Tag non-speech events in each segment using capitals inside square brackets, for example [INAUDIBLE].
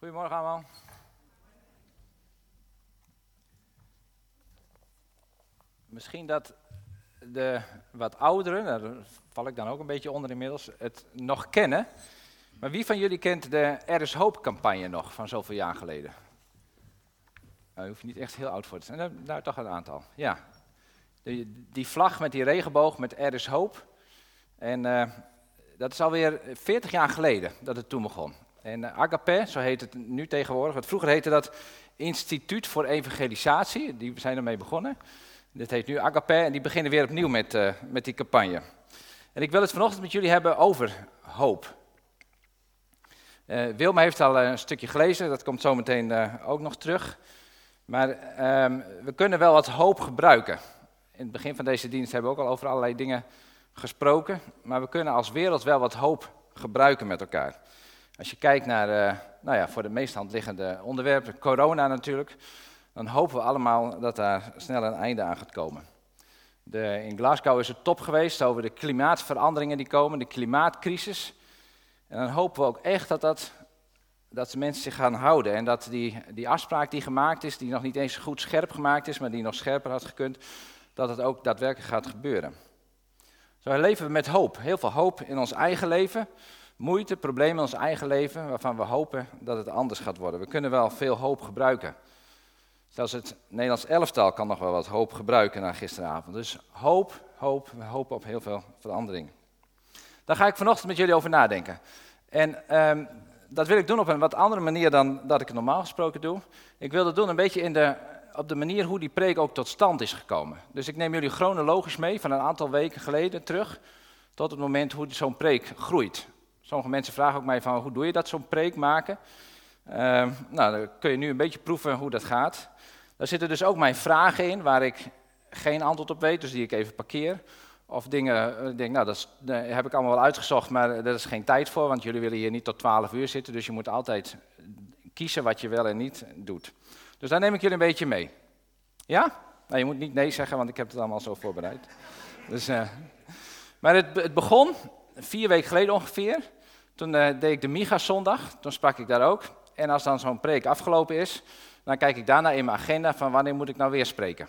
Goedemorgen allemaal. Misschien dat de wat ouderen, daar val ik dan ook een beetje onder inmiddels, het nog kennen. Maar wie van jullie kent de Er is Hoop campagne nog van zoveel jaar geleden? Nou, je hoeft niet echt heel oud voor te zijn. Nou, toch een aantal. Ja. Die, die vlag met die regenboog met Er is Hoop. En uh, dat is alweer 40 jaar geleden dat het toen begon. En uh, Agape, zo heet het nu tegenwoordig. Want vroeger heette dat Instituut voor Evangelisatie. Die zijn ermee begonnen. Dit heet nu Agape en die beginnen weer opnieuw met, uh, met die campagne. En ik wil het vanochtend met jullie hebben over hoop. Uh, Wilma heeft al een stukje gelezen, dat komt zo meteen ook nog terug. Maar um, we kunnen wel wat hoop gebruiken. In het begin van deze dienst hebben we ook al over allerlei dingen gesproken. Maar we kunnen als wereld wel wat hoop gebruiken met elkaar. Als je kijkt naar, uh, nou ja, voor de meest hand liggende onderwerpen, corona natuurlijk, dan hopen we allemaal dat daar snel een einde aan gaat komen. De, in Glasgow is het top geweest over de klimaatveranderingen die komen, de klimaatcrisis. En dan hopen we ook echt dat, dat, dat mensen zich gaan houden en dat die, die afspraak die gemaakt is, die nog niet eens goed scherp gemaakt is, maar die nog scherper had gekund, dat het ook daadwerkelijk gaat gebeuren. Zo leven we met hoop, heel veel hoop in ons eigen leven, moeite, problemen in ons eigen leven, waarvan we hopen dat het anders gaat worden. We kunnen wel veel hoop gebruiken. Zelfs het Nederlands elftal kan nog wel wat hoop gebruiken na gisteravond. Dus hoop, hoop, we hopen op heel veel verandering. Daar ga ik vanochtend met jullie over nadenken. En um, dat wil ik doen op een wat andere manier dan dat ik het normaal gesproken doe. Ik wil dat doen een beetje in de, op de manier hoe die preek ook tot stand is gekomen. Dus ik neem jullie chronologisch mee van een aantal weken geleden terug tot het moment hoe zo'n preek groeit. Sommige mensen vragen ook mij van hoe doe je dat, zo'n preek maken? Uh, nou, dan kun je nu een beetje proeven hoe dat gaat. Daar zitten dus ook mijn vragen in waar ik geen antwoord op weet, dus die ik even parkeer. Of dingen, ik denk, nou, dat, dat, heb ik allemaal wel uitgezocht, maar daar is geen tijd voor, want jullie willen hier niet tot 12 uur zitten, dus je moet altijd kiezen wat je wel en niet doet. Dus daar neem ik jullie een beetje mee. Ja? Nou, je moet niet nee zeggen, want ik heb het allemaal zo voorbereid. Dus, uh, maar het, het, begon vier weken geleden ongeveer. Toen uh, deed ik de Miga-zondag, toen sprak ik daar ook. En als dan zo'n preek afgelopen is, dan kijk ik daarna in mijn agenda van wanneer moet ik nou weer spreken.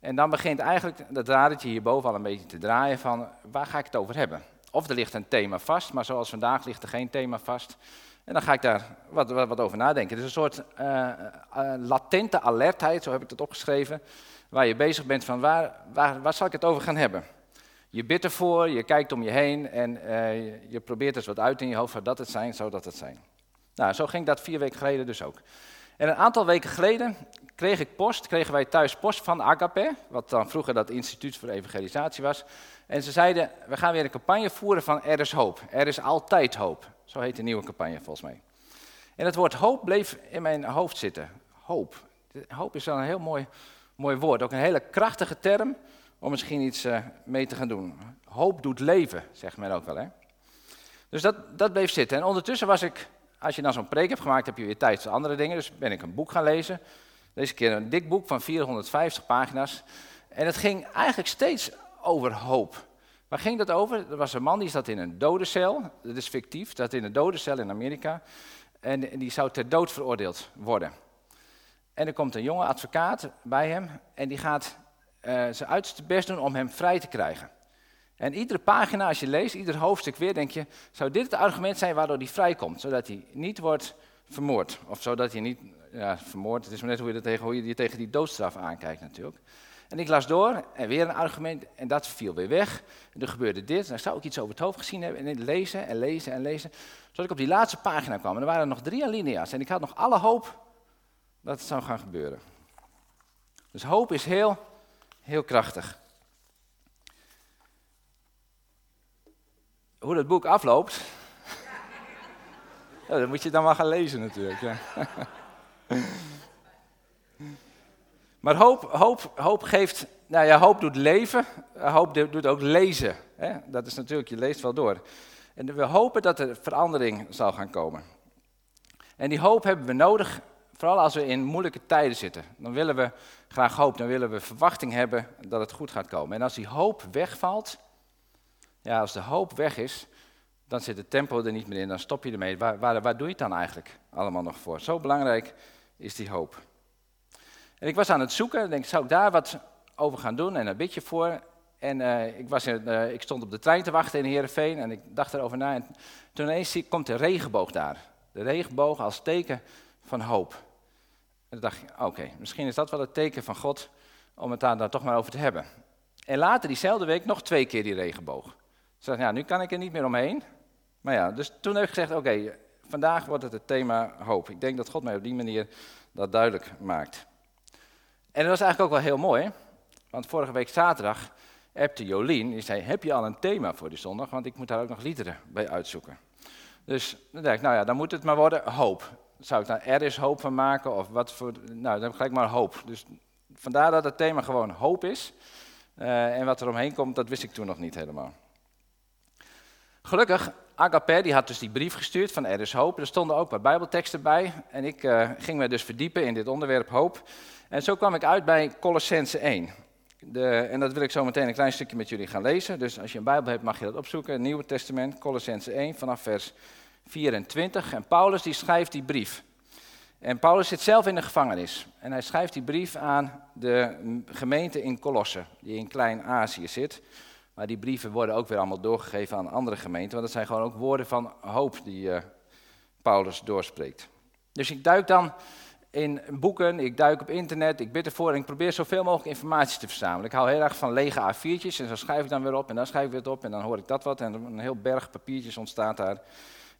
En dan begint eigenlijk dat radertje hierboven al een beetje te draaien van waar ga ik het over hebben. Of er ligt een thema vast, maar zoals vandaag ligt er geen thema vast. En dan ga ik daar wat, wat, over nadenken. Is een soort uh, uh, latente alertheid, zo heb ik het opgeschreven, waar je bezig bent van waar, waar, waar zal ik het over gaan hebben. Je bidt ervoor, je kijkt om je heen en uh, je, probeert dus wat uit in je hoofd dat het zijn, zo dat het zijn. Nou, zo ging dat vier weken geleden dus ook. En een aantal weken geleden kreeg ik post, kregen wij thuis post van Agape, wat dan vroeger dat instituut voor evangelisatie was. En ze zeiden, we gaan weer een campagne voeren van Er is hoop. Er is altijd hoop. Zo heet de nieuwe campagne volgens mij. En het woord hoop bleef in mijn hoofd zitten. Hoop. Hoop is wel een heel mooi, mooi woord. Ook een hele krachtige term om misschien iets uh, mee te gaan doen. Hoop doet leven, zegt men ook wel. Hè? Dus dat, dat bleef zitten. En ondertussen was ik als je dan zo'n preek hebt gemaakt, heb je weer tijd voor andere dingen. Dus ben ik een boek gaan lezen. Deze keer een dik boek van 450 pagina's. En het ging eigenlijk steeds over hoop. Waar ging dat over? Er was een man die zat in een dodencel. Dat is fictief, dat in een dodencel in Amerika. En die zou ter dood veroordeeld worden. En er komt een jonge advocaat bij hem. En die gaat uh, zijn uiterste best doen om hem vrij te krijgen. En iedere pagina, als je leest, ieder hoofdstuk weer, denk je, zou dit het argument zijn waardoor hij vrijkomt? Zodat hij niet wordt vermoord. Of zodat hij niet, ja, vermoord, het is maar net hoe je, tegen, hoe je tegen die doodstraf aankijkt natuurlijk. En ik las door, en weer een argument, en dat viel weer weg. En er gebeurde dit, en daar zou ik iets over het hoofd gezien hebben, en lezen en lezen en lezen. Zodat ik op die laatste pagina kwam, en er waren nog drie alinea's. En ik had nog alle hoop dat het zou gaan gebeuren. Dus hoop is heel, heel krachtig. hoe dat boek afloopt, [LAUGHS] ja, dat moet je dan maar gaan lezen natuurlijk. Ja. [LAUGHS] maar hoop, hoop, hoop geeft, nou ja, hoop doet leven, hoop doet ook lezen. Hè? Dat is natuurlijk, je leest wel door. En we hopen dat er verandering zal gaan komen. En die hoop hebben we nodig, vooral als we in moeilijke tijden zitten. Dan willen we graag hoop, dan willen we verwachting hebben dat het goed gaat komen. En als die hoop wegvalt, ja, als de hoop weg is, dan zit het tempo er niet meer in, dan stop je ermee. Waar, waar, doe je het dan eigenlijk allemaal nog voor? Zo belangrijk is die hoop. En ik was aan het zoeken, denk, zou ik daar wat over gaan doen en een beetje voor. En uh, ik, was in, uh, ik stond op de trein te wachten in Heerenveen en ik dacht erover na. En toen ineens komt de regenboog daar. De regenboog als teken van hoop. En toen dacht ik, oké, misschien is dat wel het teken van God om het daar dan toch maar over te hebben. En later diezelfde week nog twee keer die regenboog. Ik dacht, ja, nu kan ik er niet meer omheen. Maar ja, dus toen heb ik gezegd, oké, vandaag wordt het het thema hoop. Ik denk dat God mij op die manier dat duidelijk maakt. En dat was eigenlijk ook wel heel mooi, want vorige week zaterdag appte Jolien, die zei, heb je al een thema voor die zondag? Want ik moet daar ook nog liederen bij uitzoeken. Dus dan dacht ik, nou ja, dan moet het maar worden hoop. Zou ik daar er is hoop van maken of wat voor, nou dan heb ik gelijk maar hoop. Dus vandaar dat het thema gewoon hoop is. Uh, en wat er omheen komt, dat wist ik toen nog niet helemaal. Gelukkig, Agape die had dus die brief gestuurd van Er is hoop. Er stonden ook wat bijbelteksten bij. En ik uh, ging me dus verdiepen in dit onderwerp hoop. En zo kwam ik uit bij Colossense 1. De, en dat wil ik zo meteen een klein stukje met jullie gaan lezen. Dus als je een Bijbel hebt, mag je dat opzoeken. Nieuwe Testament, Colossense 1, vanaf vers 24. En Paulus die schrijft die brief. En Paulus zit zelf in de gevangenis. En hij schrijft die brief aan de gemeente in Colosse, die in Klein-Azië zit. Maar die brieven worden ook weer allemaal doorgegeven aan andere gemeenten. Want dat zijn gewoon ook woorden van hoop die uh, Paulus doorspreekt. Dus ik duik dan in boeken, ik duik op internet, ik bid ervoor en ik probeer zoveel mogelijk informatie te verzamelen. Ik hou heel erg van lege A4'tjes en zo schrijf ik dan weer op en dan schrijf ik weer op en dan hoor ik dat wat en een heel berg papiertjes ontstaat daar.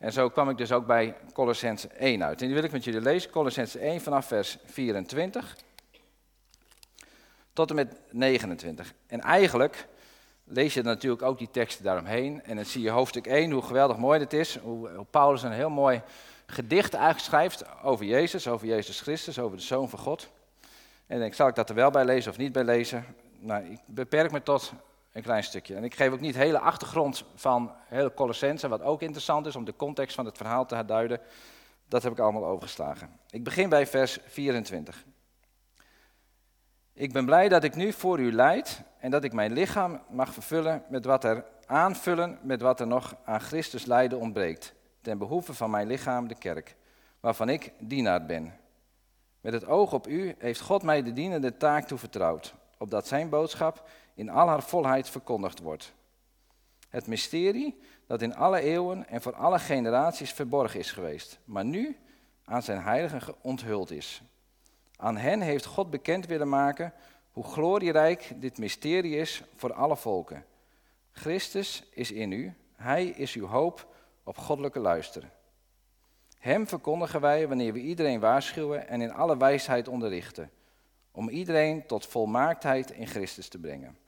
En zo kwam ik dus ook bij Colossens 1 uit. En die wil ik met jullie lezen, Colossens 1 vanaf vers 24 tot en met 29. En eigenlijk lees je natuurlijk ook die teksten daaromheen. En dan zie je hoofdstuk 1, hoe geweldig mooi dit is. Hoe, Paulus een heel mooi gedicht eigenlijk schrijft over Jezus, over Jezus Christus, over de Zoon van God. En ik denk, zal ik dat er wel bij lezen of niet bij lezen? Nou, ik beperk me tot een klein stukje. En ik geef ook niet de hele achtergrond van hele Colossense, wat ook interessant is om de context van het verhaal te duiden. Dat heb ik allemaal overgeslagen. Ik begin bij vers 24. Ik ben blij dat ik nu voor u leid en dat ik mijn lichaam mag vervullen met wat er aanvullen met wat er nog aan Christus lijden ontbreekt, ten behoeve van mijn lichaam, de kerk, waarvan ik dienaar ben. Met het oog op u heeft God mij de dienende taak toevertrouwd, opdat zijn boodschap in al haar volheid verkondigd wordt. Het mysterie dat in alle eeuwen en voor alle generaties verborgen is geweest, maar nu aan zijn heiligen onthuld is. Aan hen heeft God bekend willen maken hoe glorierijk dit mysterie is voor alle volken. Christus is in u, Hij is uw hoop op goddelijke luister. Hem verkondigen wij wanneer we iedereen waarschuwen en in alle wijsheid onderrichten, om iedereen tot volmaaktheid in Christus te brengen.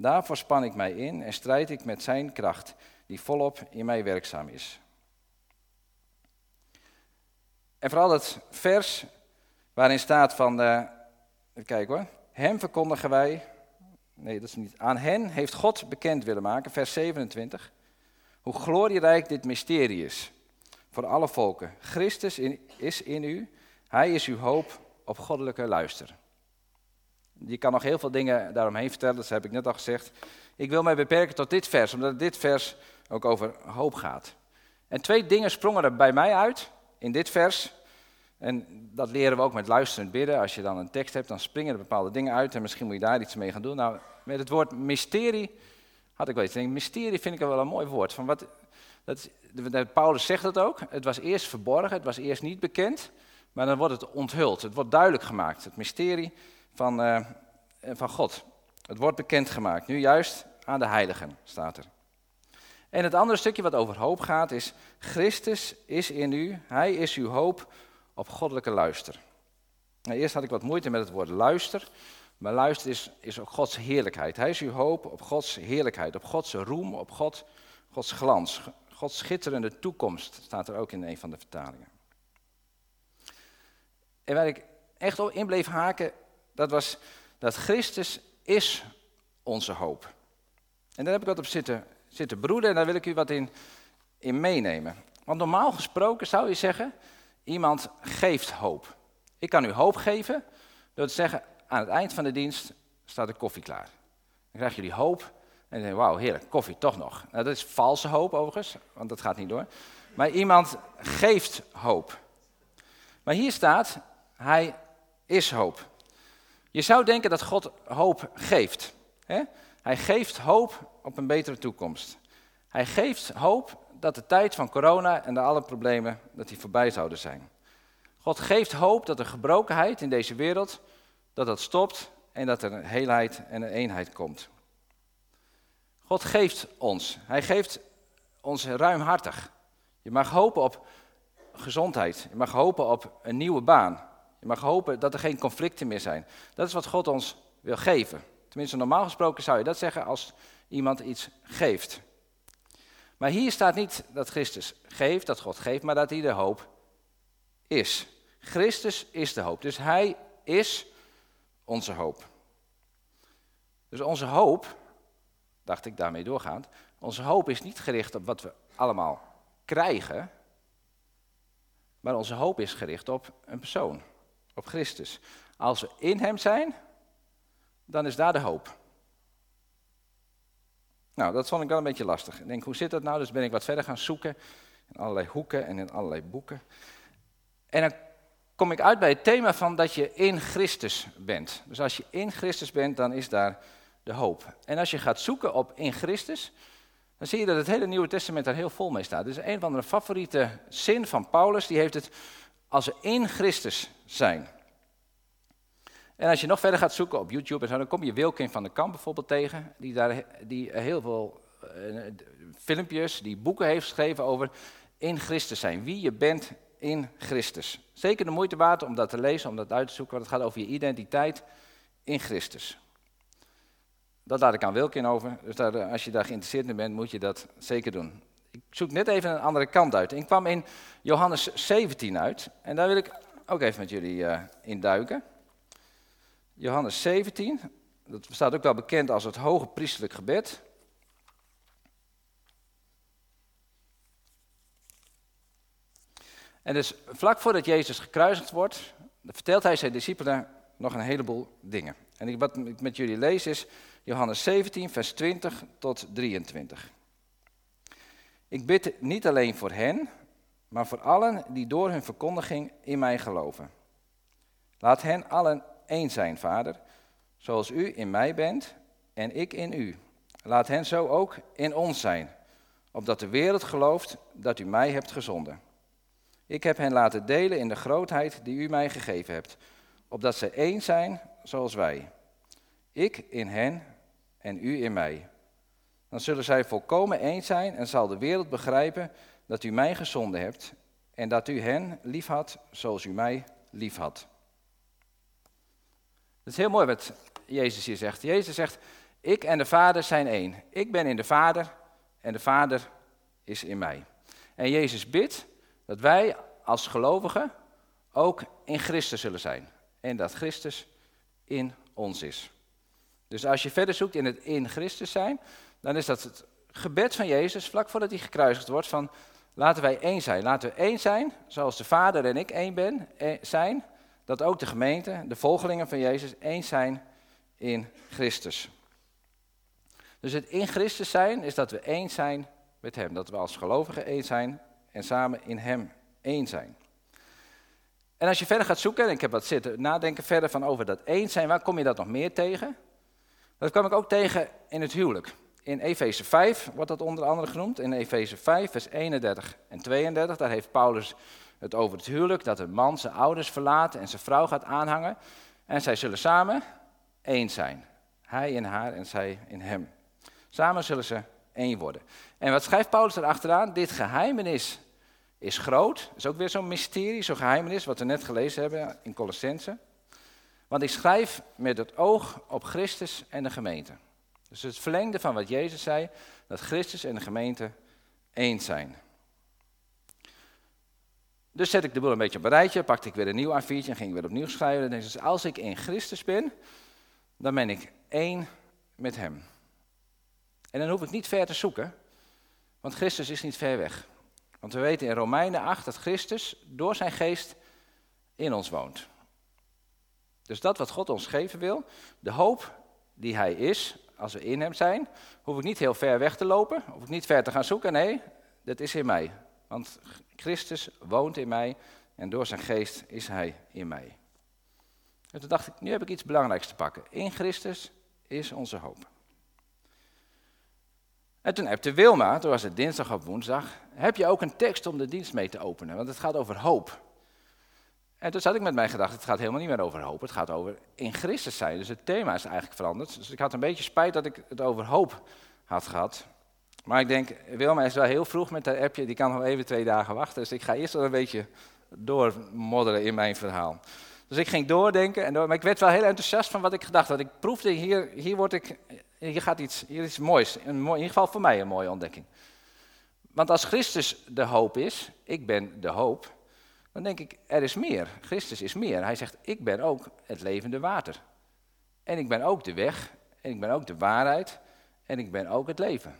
Daarvoor span ik mij in en strijd ik met Zijn kracht, die volop in mij werkzaam is. En vooral het vers waarin staat van, uh, even hoor, hem verkondigen wij, nee dat is niet, aan hen heeft God bekend willen maken, vers 27, hoe glorierijk dit mysterie is voor alle volken. Christus is in u, hij is uw hoop op goddelijke luister. Je kan nog heel veel dingen daaromheen vertellen, dat heb ik net al gezegd. Ik wil mij beperken tot dit vers, omdat dit vers ook over hoop gaat. En twee dingen sprongen er bij mij uit in dit vers. En dat leren we ook met luisterend bidden. Als je dan een tekst hebt, dan springen er bepaalde dingen uit en misschien moet je daar iets mee gaan doen. Nou, met het woord mysterie had ik wel. Denk, mysterie vind ik wel een mooi woord. Van wat, dat, Paulus zegt het ook. Het was eerst verborgen, het was eerst niet bekend, maar dan wordt het onthuld. Het wordt duidelijk gemaakt. Het mysterie van, uh, van God. Het wordt bekendgemaakt. Nu juist aan de heiligen staat er. En het andere stukje wat over hoop gaat is: Christus is in u, Hij is uw hoop op goddelijke luister. Nou, eerst had ik wat moeite met het woord luister, maar luister is, is ook Gods heerlijkheid. Hij is uw hoop op Gods heerlijkheid, op Gods roem, op God, Gods glans. Gods schitterende toekomst staat er ook in een van de vertalingen. En waar ik echt op in bleef haken, dat was dat Christus is onze hoop. En daar heb ik wat op zitten, zitten broeden en daar wil ik u wat in, in meenemen. Want normaal gesproken zou je zeggen, Iemand geeft hoop. Ik kan u hoop geven door te zeggen, aan het eind van de dienst staat de koffie klaar. Dan krijgen jullie hoop En denkt, wauw, heerlijk, koffie toch nog. Nou, dat is valse hoop overigens, want dat gaat niet door. Maar iemand geeft hoop. Maar hier staat, hij is hoop. Je zou denken dat God hoop geeft. Hè? Hij geeft hoop op een betere toekomst. Hij geeft hoop dat de tijd van corona en de alle problemen dat die voorbij zouden zijn. God geeft hoop dat de gebrokenheid in deze wereld dat dat stopt en dat er een heelheid en een eenheid komt. God geeft ons. Hij geeft ons ruimhartig. Je mag hopen op gezondheid. Je mag hopen op een nieuwe baan. Je mag hopen dat er geen conflicten meer zijn. Dat is wat God ons wil geven. Tenminste, normaal gesproken zou je dat zeggen als iemand iets geeft. Maar hier staat niet dat Christus geeft, dat God geeft, maar dat hij de hoop is. Christus is de hoop. Dus hij is onze hoop. Dus onze hoop, dacht ik daarmee doorgaand, onze hoop is niet gericht op wat we allemaal krijgen, maar onze hoop is gericht op een persoon, op Christus. Als we in Hem zijn, dan is daar de hoop. Nou, dat vond ik wel een beetje lastig. Ik denk, hoe zit dat nou? Dus ben ik wat verder gaan zoeken in allerlei hoeken en in allerlei boeken. En dan kom ik uit bij het thema van dat je in Christus bent. Dus als je in Christus bent, dan is daar de hoop. En als je gaat zoeken op in Christus, dan zie je dat het hele Nieuwe Testament daar heel vol mee staat. Dus een van de favoriete zin van Paulus, die heeft het als we in Christus zijn. En als je nog verder gaat zoeken op YouTube en zo, dan kom je Wilkin van der Kamp bijvoorbeeld tegen, die daar die heel veel uh, filmpjes, die boeken heeft geschreven over in Christus zijn. Wie je bent in Christus. Zeker de moeite waard om dat te lezen, om dat uit te zoeken, want het gaat over je identiteit in Christus. Dat laat ik aan Wilkin over, dus daar, als je daar geïnteresseerd in bent, moet je dat zeker doen. Zoek net even een andere kant uit. Ik kwam in Johannes 17 uit en daar wil ik ook even met jullie uh, in duiken. Johannes 17, dat staat ook wel bekend als het hoge priestelijk gebed. En dus vlak voordat Jezus gekruisigd wordt, vertelt hij zijn discipelen nog een heleboel dingen. En wat ik met jullie lees is Johannes 17, vers 20 tot 23. Ik bid niet alleen voor hen, maar voor allen die door hun verkondiging in mij geloven. Laat hen allen één zijn, Vader, zoals u in mij bent en ik in u. Laat hen zo ook in ons zijn, opdat de wereld gelooft dat u mij hebt gezonden. Ik heb hen laten delen in de grootheid die u mij gegeven hebt, opdat ze één zijn zoals wij. Ik in hen en u in mij. Dan zullen zij volkomen één zijn en zal de wereld begrijpen dat u mij gezonden hebt en dat u hen liefhad zoals u mij liefhad. Het is heel mooi wat Jezus hier zegt. Jezus zegt, ik en de Vader zijn één. Ik ben in de Vader en de Vader is in mij. En Jezus bidt dat wij als gelovigen ook in Christus zullen zijn. En dat Christus in ons is. Dus als je verder zoekt in het in Christus zijn, dan is dat het gebed van Jezus vlak voordat hij gekruisigd wordt van laten wij één zijn. Laten we één zijn, zoals de Vader en ik één ben, eh, zijn, dat ook de gemeente, de volgelingen van Jezus, één zijn in Christus. Dus het in Christus zijn is dat we één zijn met Hem. Dat we als gelovigen één zijn en samen in Hem één zijn. En als je verder gaat zoeken, en ik heb wat zitten nadenken verder van over dat één zijn, waar kom je dat nog meer tegen? Dat kwam ik ook tegen in het huwelijk. In Efeze 5 wordt dat onder andere genoemd. In Efeze 5, vers 31 en 32, daar heeft Paulus het over het huwelijk, dat een man zijn ouders verlaat en zijn vrouw gaat aanhangen. En zij zullen samen één zijn. Hij in haar en zij in hem. Samen zullen ze één worden. En wat schrijft Paulus erachteraan? Dit geheimenis is groot. Is ook weer zo'n mysterie, zo'n geheimenis, wat we net gelezen hebben in Colossense. Want ik schrijf met het oog op Christus en de gemeente. Dus het verlengde van wat Jezus zei, dat Christus en de gemeente één zijn. Dus zet ik de boel een beetje op een rijtje, pakte ik weer een nieuw A4'tje en ging weer opnieuw schrijven. En dus als ik in Christus ben, dan ben ik één met Hem. En dan hoef ik niet ver te zoeken, want Christus is niet ver weg. Want we weten in Romeinen 8 dat Christus door zijn geest in ons woont. Dus dat wat God ons geven wil, de hoop die Hij is, als we in hem zijn, hoef ik niet heel ver weg te lopen, hoef ik niet ver te gaan zoeken. Nee, dat is in mij. Want Christus woont in mij en door zijn geest is hij in mij. En toen dacht ik, nu heb ik iets belangrijks te pakken. In Christus is onze hoop. En toen de Wilma, toen was het dinsdag of woensdag, heb je ook een tekst om de dienst mee te openen, want het gaat over hoop. En toen zat ik met mijn gedachten, het gaat helemaal niet meer over hoop, het gaat over in Christus zijn. Dus het thema is eigenlijk veranderd. Dus ik had een beetje spijt dat ik het over hoop had gehad. Maar ik denk, Wilma is wel heel vroeg met dat appje, die kan nog even twee dagen wachten. Dus ik ga eerst wel een beetje doormodderen in mijn verhaal. Dus ik ging doordenken, en maar ik werd wel heel enthousiast van wat ik gedacht had. Ik proefde, hier, hier, word ik, hier gaat iets, hier iets moois, een in ieder geval voor mij een mooie ontdekking. Want als Christus de hoop is, ik ben de hoop, dan denk ik, er is meer. Christus is meer. Hij zegt, ik ben ook het levende water. En ik ben ook de weg, en ik ben ook de waarheid, en ik ben ook het leven.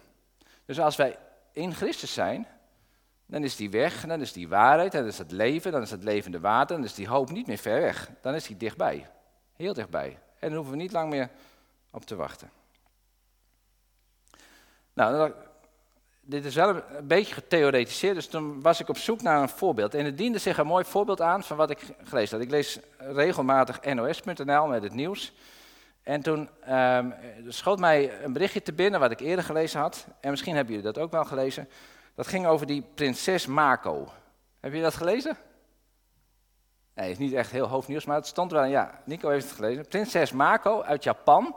Dus als wij in Christus zijn, dan is die weg, dan is die waarheid, dan is het leven, dan is het levende water, dan is die hoop niet meer ver weg. Dan is die dichtbij, heel dichtbij. En dan hoeven we niet lang meer op te wachten. Nou, dit is wel een beetje getheoretiseerd, dus toen was ik op zoek naar een voorbeeld. En het diende zich een mooi voorbeeld aan van wat ik gelezen had. Ik lees regelmatig nos.nl met het nieuws. En toen um, schoot mij een berichtje te binnen wat ik eerder gelezen had. En misschien hebben jullie dat ook wel gelezen. Dat ging over die prinses Mako. Heb je dat gelezen? Nee, het is niet echt heel hoofdnieuws, maar het stond wel. Ja, Nico heeft het gelezen. Prinses Mako uit Japan.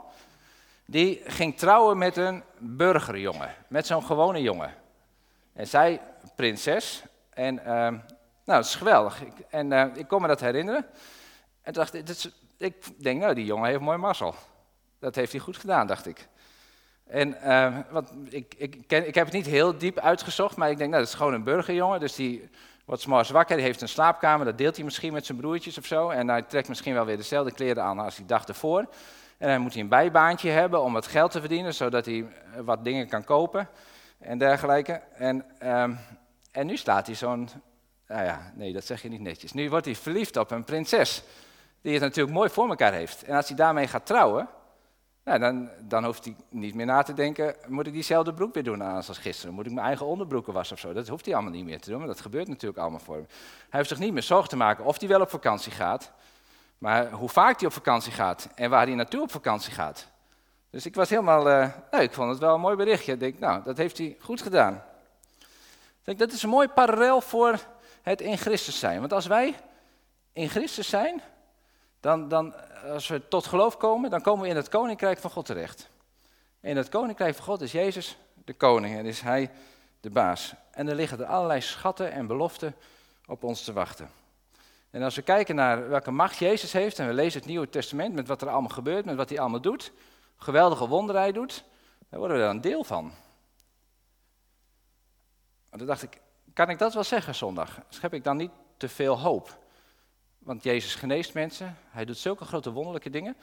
Die ging trouwen met een burgerjongen. Met zo'n gewone jongen. En zij, prinses. En uh, nou, dat is geweldig. Ik, en uh, ik kon me dat herinneren. En dacht dit ik denk, nou, die jongen heeft mooi mazzel. Dat heeft hij goed gedaan, dacht ik. En uh, wat, ik, ik, ken, ik heb het niet heel diep uitgezocht, maar ik denk, nou, dat is gewoon een burgerjongen. Dus die wordt s'morgens wakker, die heeft een slaapkamer, dat deelt hij misschien met zijn broertjes of zo. En hij trekt misschien wel weer dezelfde kleren aan als die dag ervoor. En dan moet hij een bijbaantje hebben om wat geld te verdienen, zodat hij eh, wat dingen kan kopen en dergelijke. En, um, en nu staat hij zo'n, nou ja, nee, dat zeg je niet netjes. Nu wordt hij verliefd op een prinses, die het natuurlijk mooi voor elkaar heeft. En als hij daarmee gaat trouwen, nou, dan, dan hoeft hij niet meer na te denken, moet ik diezelfde broek weer doen als gisteren? Moet ik mijn eigen onderbroeken wassen of zo? Dat hoeft hij allemaal niet meer te doen, maar dat gebeurt natuurlijk allemaal voor hem. Hij heeft zich niet meer zorgen te maken of hij wel op vakantie gaat, maar hoe vaak hij op vakantie gaat en waar hij naartoe op vakantie gaat. Dus ik was helemaal, uh, nou, ik vond het wel een mooi berichtje. Ik denk, nou, dat heeft hij goed gedaan. Denk, dat is een mooi parallel voor het in Christus zijn. Want als wij in Christus zijn, dan, dan, als we tot geloof komen, dan komen we in het koninkrijk van God terecht. In het koninkrijk van God is Jezus de koning en is Hij de baas. En er liggen er allerlei schatten en beloften op ons te wachten. En als we kijken naar welke macht Jezus heeft en we lezen het Nieuwe Testament met wat er allemaal gebeurt, met wat hij allemaal doet, geweldige wonderen hij doet, dan worden we een deel van. En toen dacht ik, kan ik dat wel zeggen zondag? Schep ik dan niet te veel hoop? Want Jezus geneest mensen, hij doet zulke grote wonderlijke dingen.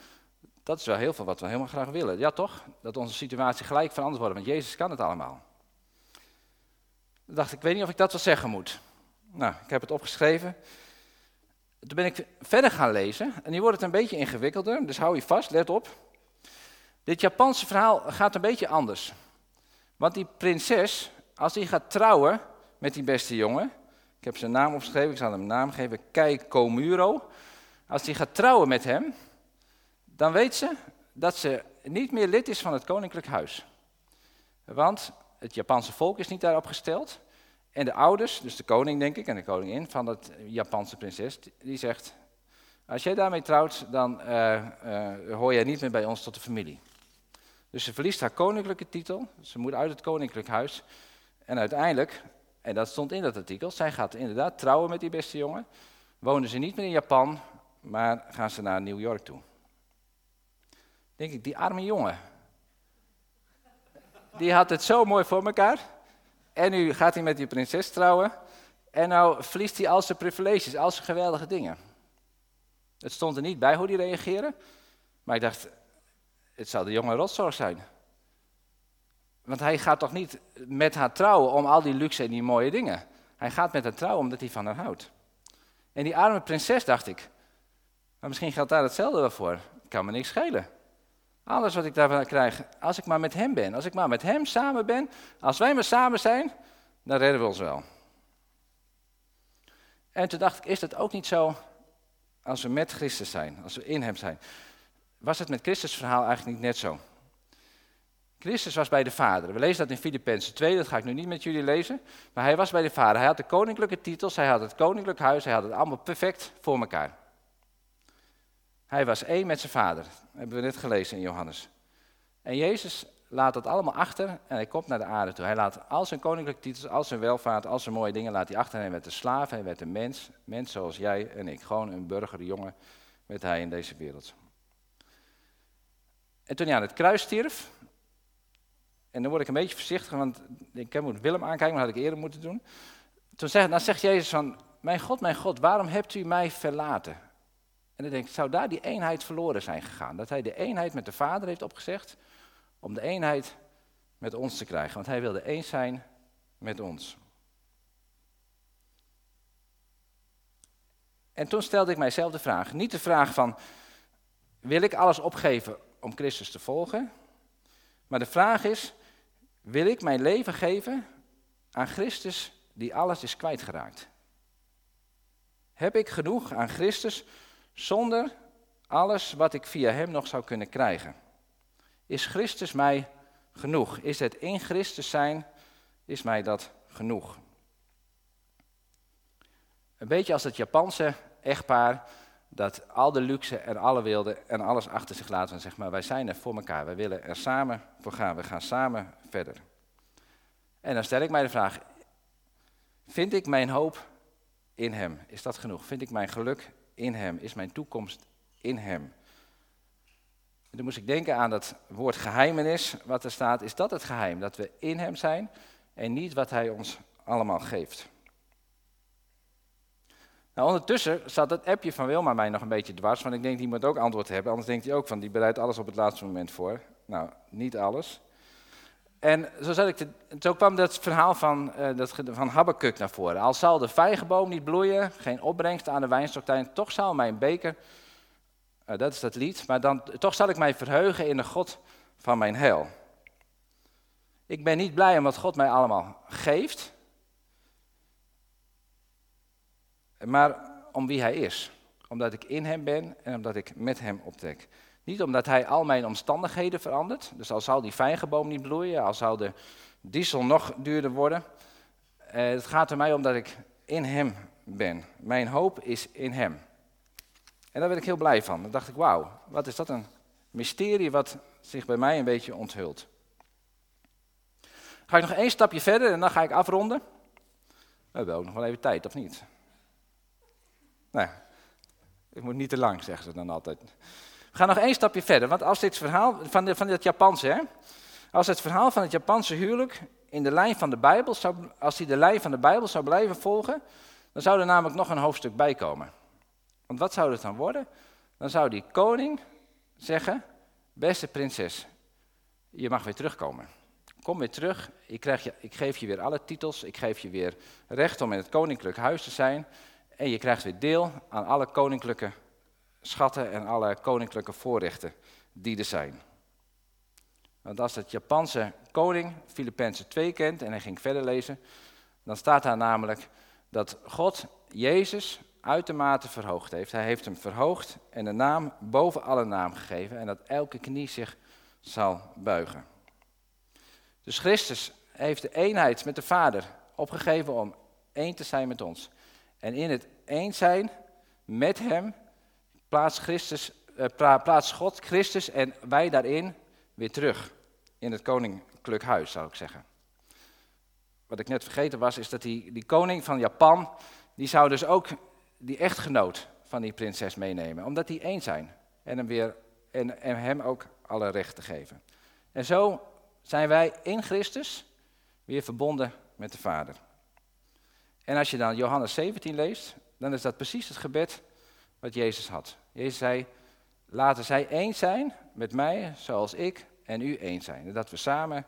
Dat is wel heel veel wat we helemaal graag willen. Ja toch? Dat onze situatie gelijk veranderd wordt, want Jezus kan het allemaal. Toen dacht ik, ik weet niet of ik dat wel zeggen moet. Nou, ik heb het opgeschreven. Toen ben ik verder gaan lezen en nu wordt het een beetje ingewikkelder, dus hou je vast, let op. Dit Japanse verhaal gaat een beetje anders. Want die prinses, als die gaat trouwen met die beste jongen, ik heb zijn naam opgeschreven, ik zal hem een naam geven, Kei Komuro. Als die gaat trouwen met hem, dan weet ze dat ze niet meer lid is van het koninklijk huis. Want het Japanse volk is niet daarop gesteld. En de ouders, dus de koning denk ik en de koningin van dat Japanse prinses, die zegt, als jij daarmee trouwt, dan uh, uh, hoor jij niet meer bij ons tot de familie. Dus ze verliest haar koninklijke titel, ze moet uit het koninklijk huis. En uiteindelijk, en dat stond in dat artikel, zij gaat inderdaad trouwen met die beste jongen. Wonen ze niet meer in Japan, maar gaan ze naar New York toe. Denk ik, die arme jongen. Die had het zo mooi voor elkaar. En nu gaat hij met die prinses trouwen. En nou verliest hij al zijn privileges, al zijn geweldige dingen. Het stond er niet bij hoe hij reageerde. Maar ik dacht, het zou de jonge rotzorg zijn. Want hij gaat toch niet met haar trouwen om al die luxe en die mooie dingen. Hij gaat met haar trouwen omdat hij van haar houdt. En die arme prinses dacht ik, maar misschien geldt daar hetzelfde wel voor. Kan me niks schelen. Alles wat ik daarvan krijg, als ik maar met hem ben, als ik maar met hem samen ben, als wij maar samen zijn, dan redden we ons wel. En toen dacht ik, is dat ook niet zo als we met Christus zijn, als we in hem zijn? Was het met Christus verhaal eigenlijk niet net zo? Christus was bij de Vader. We lezen dat in Filippenzen 2, dat ga ik nu niet met jullie lezen. Maar hij was bij de Vader. Hij had de koninklijke titels, hij had het koninklijk huis, hij had het allemaal perfect voor elkaar. Hij was één met zijn Vader, dat hebben we net gelezen in Johannes. En Jezus laat dat allemaal achter en hij komt naar de aarde toe. Hij laat al zijn koninklijke titels, al zijn welvaart, al zijn mooie dingen laat hij achter. Hij werd een slaaf, hij werd een mens, mens zoals jij en ik. Gewoon een burger, jongen, werd hij in deze wereld. En toen hij aan het kruis stierf, en dan word ik een beetje voorzichtig, want ik moet Willem aankijken, maar dat had ik eerder moeten doen. Toen zegt, dan zegt Jezus van, mijn God, mijn God, waarom hebt u mij verlaten? En dan denk ik, zou daar die eenheid verloren zijn gegaan? Dat hij de eenheid met de Vader heeft opgezegd, om de eenheid met ons te krijgen. Want hij wilde eens zijn met ons. En toen stelde ik mijzelf de vraag, niet de vraag van, wil ik alles opgeven om Christus te volgen? Maar de vraag is, wil ik mijn leven geven aan Christus die alles is kwijtgeraakt? Heb ik genoeg aan Christus zonder alles wat ik via Hem nog zou kunnen krijgen? Is Christus mij genoeg? Is het in Christus zijn, is mij dat genoeg? Een beetje als het Japanse echtpaar dat al de luxe en alle wilde en alles achter zich laten en zeg maar, wij zijn er voor elkaar, wij willen er samen voor gaan, we gaan samen verder. En dan stel ik mij de vraag, vind ik mijn hoop in Hem? Is dat genoeg? Vind ik mijn geluk in Hem? Is mijn toekomst in Hem? En dan moest ik denken aan dat woord geheimenis, wat er staat. Is dat het geheim? Dat we in Hem zijn en niet wat Hij ons allemaal geeft. Nou, ondertussen zat het appje van Wilma mij nog een beetje dwars, want ik denk die moet ook antwoord hebben, anders denkt hij ook van die bereidt alles op het laatste moment voor. Nou, niet alles. En zo, ik kwam dat verhaal van, uh, dat, van Habakkuk naar voren. Al zal de vijgenboom niet bloeien, geen opbrengst aan de wijnstoktuin, toch zal mijn beker, uh, dat is dat lied, maar dan, toch zal ik mij verheugen in de God van mijn heil. Ik ben niet blij om wat God mij allemaal geeft, maar om wie hij is. Omdat ik in hem ben en omdat ik met hem optrek. Niet omdat hij al mijn omstandigheden verandert. Dus al zou die vijgenboom niet bloeien, al zou de diesel nog duurder worden. Eh, het gaat er mij om dat ik in hem ben. Mijn hoop is in hem. En daar werd ik heel blij van. Dan dacht ik, wauw, wat is dat een mysterie wat zich bij mij een beetje onthult. Ga ik nog één stapje verder en dan ga ik afronden. We hebben ook nog wel even tijd, of niet? Nee, ik moet niet te lang, zeggen ze dan altijd. We gaan nog één stapje verder, want als dit verhaal van, de, van het Japanse, hè, als het verhaal van het Japanse huwelijk in de lijn van de Bijbel, zou, als hij de lijn van de Bijbel zou blijven volgen, dan zou er namelijk nog een hoofdstuk bij komen. Want wat zou het dan worden? Dan zou die koning zeggen, beste prinses, je mag weer terugkomen. Kom weer terug, ik, krijg je, ik geef je weer alle titels, ik geef je weer recht om in het koninklijk huis te zijn. En je krijgt weer deel aan alle koninklijke schatten en alle koninklijke voorrechten die er zijn. Want als het Japanse koning Filippenzen 2 kent en hij ging verder lezen, dan staat daar namelijk dat God Jezus uitermate verhoogd heeft. Hij heeft hem verhoogd en de naam boven alle naam gegeven en dat elke knie zich zal buigen. Dus Christus heeft de eenheid met de Vader opgegeven om één te zijn met ons. En in het eens zijn met Hem plaatst, Christus, plaatst God Christus en wij daarin weer terug in het koninklijk huis, zou ik zeggen. Wat ik net vergeten was, is dat die, die koning van Japan, die zou dus ook die echtgenoot van die prinses meenemen, omdat die één zijn en hem, weer, en hem ook alle rechten geven. En zo zijn wij in Christus weer verbonden met de Vader. En als je dan Johannes 17 leest, dan is dat precies het gebed wat Jezus had. Jezus zei, laten zij één zijn met mij, zoals ik en u één zijn. Dat we samen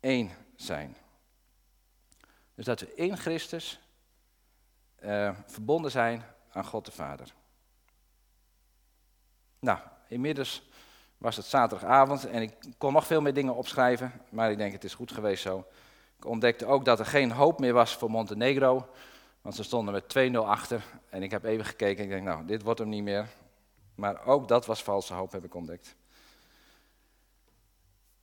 één zijn. Dus dat we in Christus uh, verbonden zijn aan God de Vader. Nou, inmiddels was het zaterdagavond en ik kon nog veel meer dingen opschrijven, maar ik denk het is goed geweest zo. Ik ontdekte ook dat er geen hoop meer was voor Montenegro, want ze stonden met 2-0 achter. En ik heb even gekeken en ik denk, nou, dit wordt hem niet meer. Maar ook dat was valse hoop, heb ik ontdekt.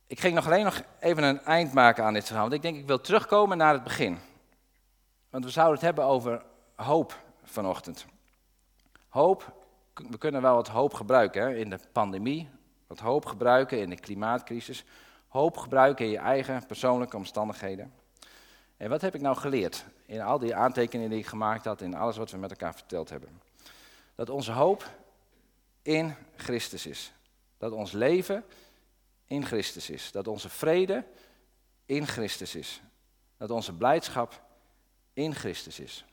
Ik ging nog alleen nog even een eind maken aan dit verhaal, want ik denk, ik wil terugkomen naar het begin. Want we zouden het hebben over hoop vanochtend. Hoop, we kunnen wel wat hoop gebruiken hè, in de pandemie, wat hoop gebruiken in de klimaatcrisis, hoop gebruiken in je eigen persoonlijke omstandigheden. En wat heb ik nou geleerd in al die aantekeningen die ik gemaakt had, in alles wat we met elkaar verteld hebben? Dat onze hoop in Christus is. Dat ons leven in Christus is. Dat onze vrede in Christus is. Dat onze blijdschap in Christus is.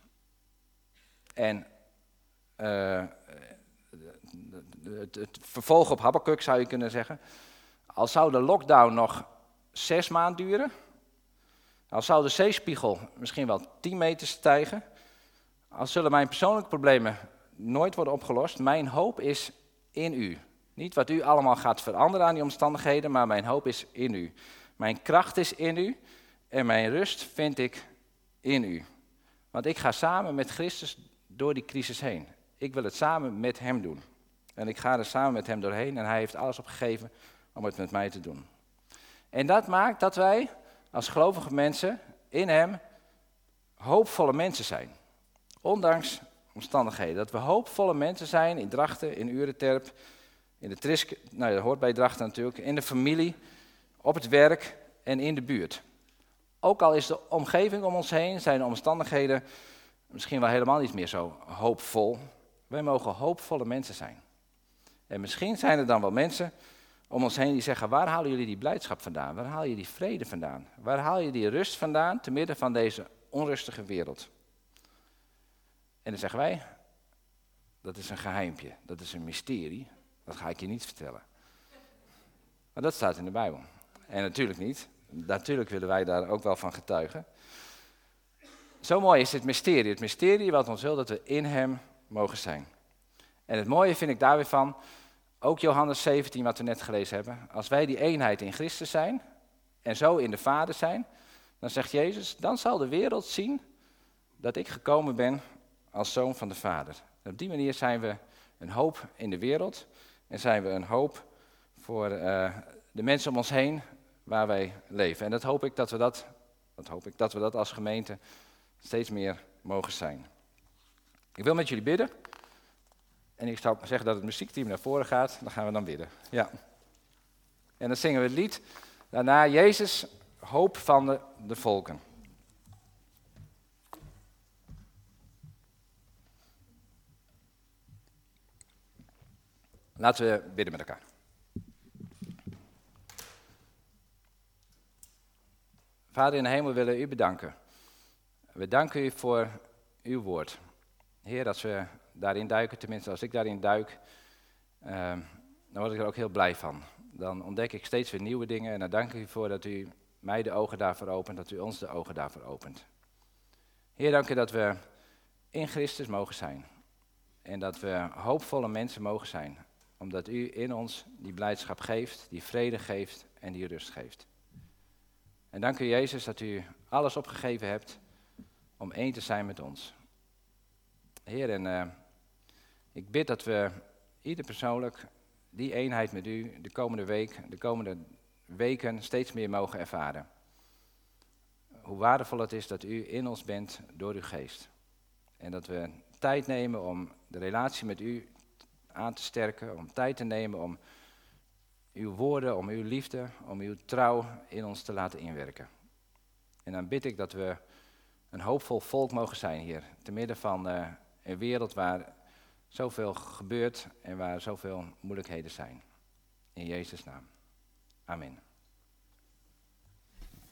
En uh, het, het, vervolg op Habakkuk zou je kunnen zeggen. Al zou de lockdown nog zes maanden duren, al zou de zeespiegel misschien wel 10 meter stijgen, al zullen mijn persoonlijke problemen nooit worden opgelost, mijn hoop is in u. Niet wat u allemaal gaat veranderen aan die omstandigheden, maar mijn hoop is in u. Mijn kracht is in u en mijn rust vind ik in u. Want ik ga samen met Christus door die crisis heen. Ik wil het samen met Hem doen. En ik ga er samen met Hem doorheen en Hij heeft alles opgegeven om het met mij te doen. En dat maakt dat wij als gelovige mensen in Hem hoopvolle mensen zijn. Ondanks omstandigheden. Dat we hoopvolle mensen zijn in Drachten, in Urenterp, in de Trisk, nou dat hoort bij Drachten natuurlijk, in de familie, op het werk en in de buurt. Ook al is de omgeving om ons heen, zijn de omstandigheden misschien wel helemaal niet meer zo hoopvol. Wij mogen hoopvolle mensen zijn. En misschien zijn er dan wel mensen om ons heen die zeggen: waar halen jullie die blijdschap vandaan? Waar haal je die vrede vandaan? Waar haal je die rust vandaan te midden van deze onrustige wereld? En dan zeggen wij: dat is een geheimpje, dat is een mysterie, dat ga ik je niet vertellen. Maar dat staat in de Bijbel. En natuurlijk niet. Natuurlijk willen wij daar ook wel van getuigen. Zo mooi is het mysterie. Het mysterie wat ons wil dat we in Hem mogen zijn. En het mooie vind ik daar weer van, ook Johannes 17 wat we net gelezen hebben. Als wij die eenheid in Christus zijn en zo in de Vader zijn, dan zegt Jezus, dan zal de wereld zien dat ik gekomen ben als zoon van de Vader. Op die manier zijn we een hoop in de wereld en zijn we een hoop voor uh, de mensen om ons heen waar wij leven. En dat hoop ik dat we dat, dat, hoop ik dat, we dat als gemeente steeds meer mogen zijn. Ik wil met jullie bidden. En ik zou zeggen dat het muziekteam naar voren gaat. Dan gaan we dan bidden. Ja. En dan zingen we het lied. Daarna Jezus, hoop van de volken. Laten we bidden met elkaar. Vader in de hemel, we willen u bedanken. We danken u voor uw woord. Heer, dat we daarin duiken, tenminste als ik daarin duik, uh, dan word ik er ook heel blij van. Dan ontdek ik steeds weer nieuwe dingen en dan dank ik u voor dat u mij de ogen daarvoor opent, dat u ons de ogen daarvoor opent. Heer, dank u dat we in Christus mogen zijn. En dat we hoopvolle mensen mogen zijn. Omdat u in ons die blijdschap geeft, die vrede geeft en die rust geeft. En dank u Jezus dat u alles opgegeven hebt om één te zijn met ons. Heer, en uh, ik bid dat we ieder persoonlijk die eenheid met u de komende week, de komende weken steeds meer mogen ervaren. Hoe waardevol het is dat u in ons bent door uw geest. En dat we tijd nemen om de relatie met u aan te sterken, om tijd te nemen om uw woorden, om uw liefde, om uw trouw in ons te laten inwerken. En dan bid ik dat we een hoopvol volk mogen zijn hier, te midden van uh, een wereld waar zoveel gebeurt en waar zoveel moeilijkheden zijn. In Jezus' naam. Amen.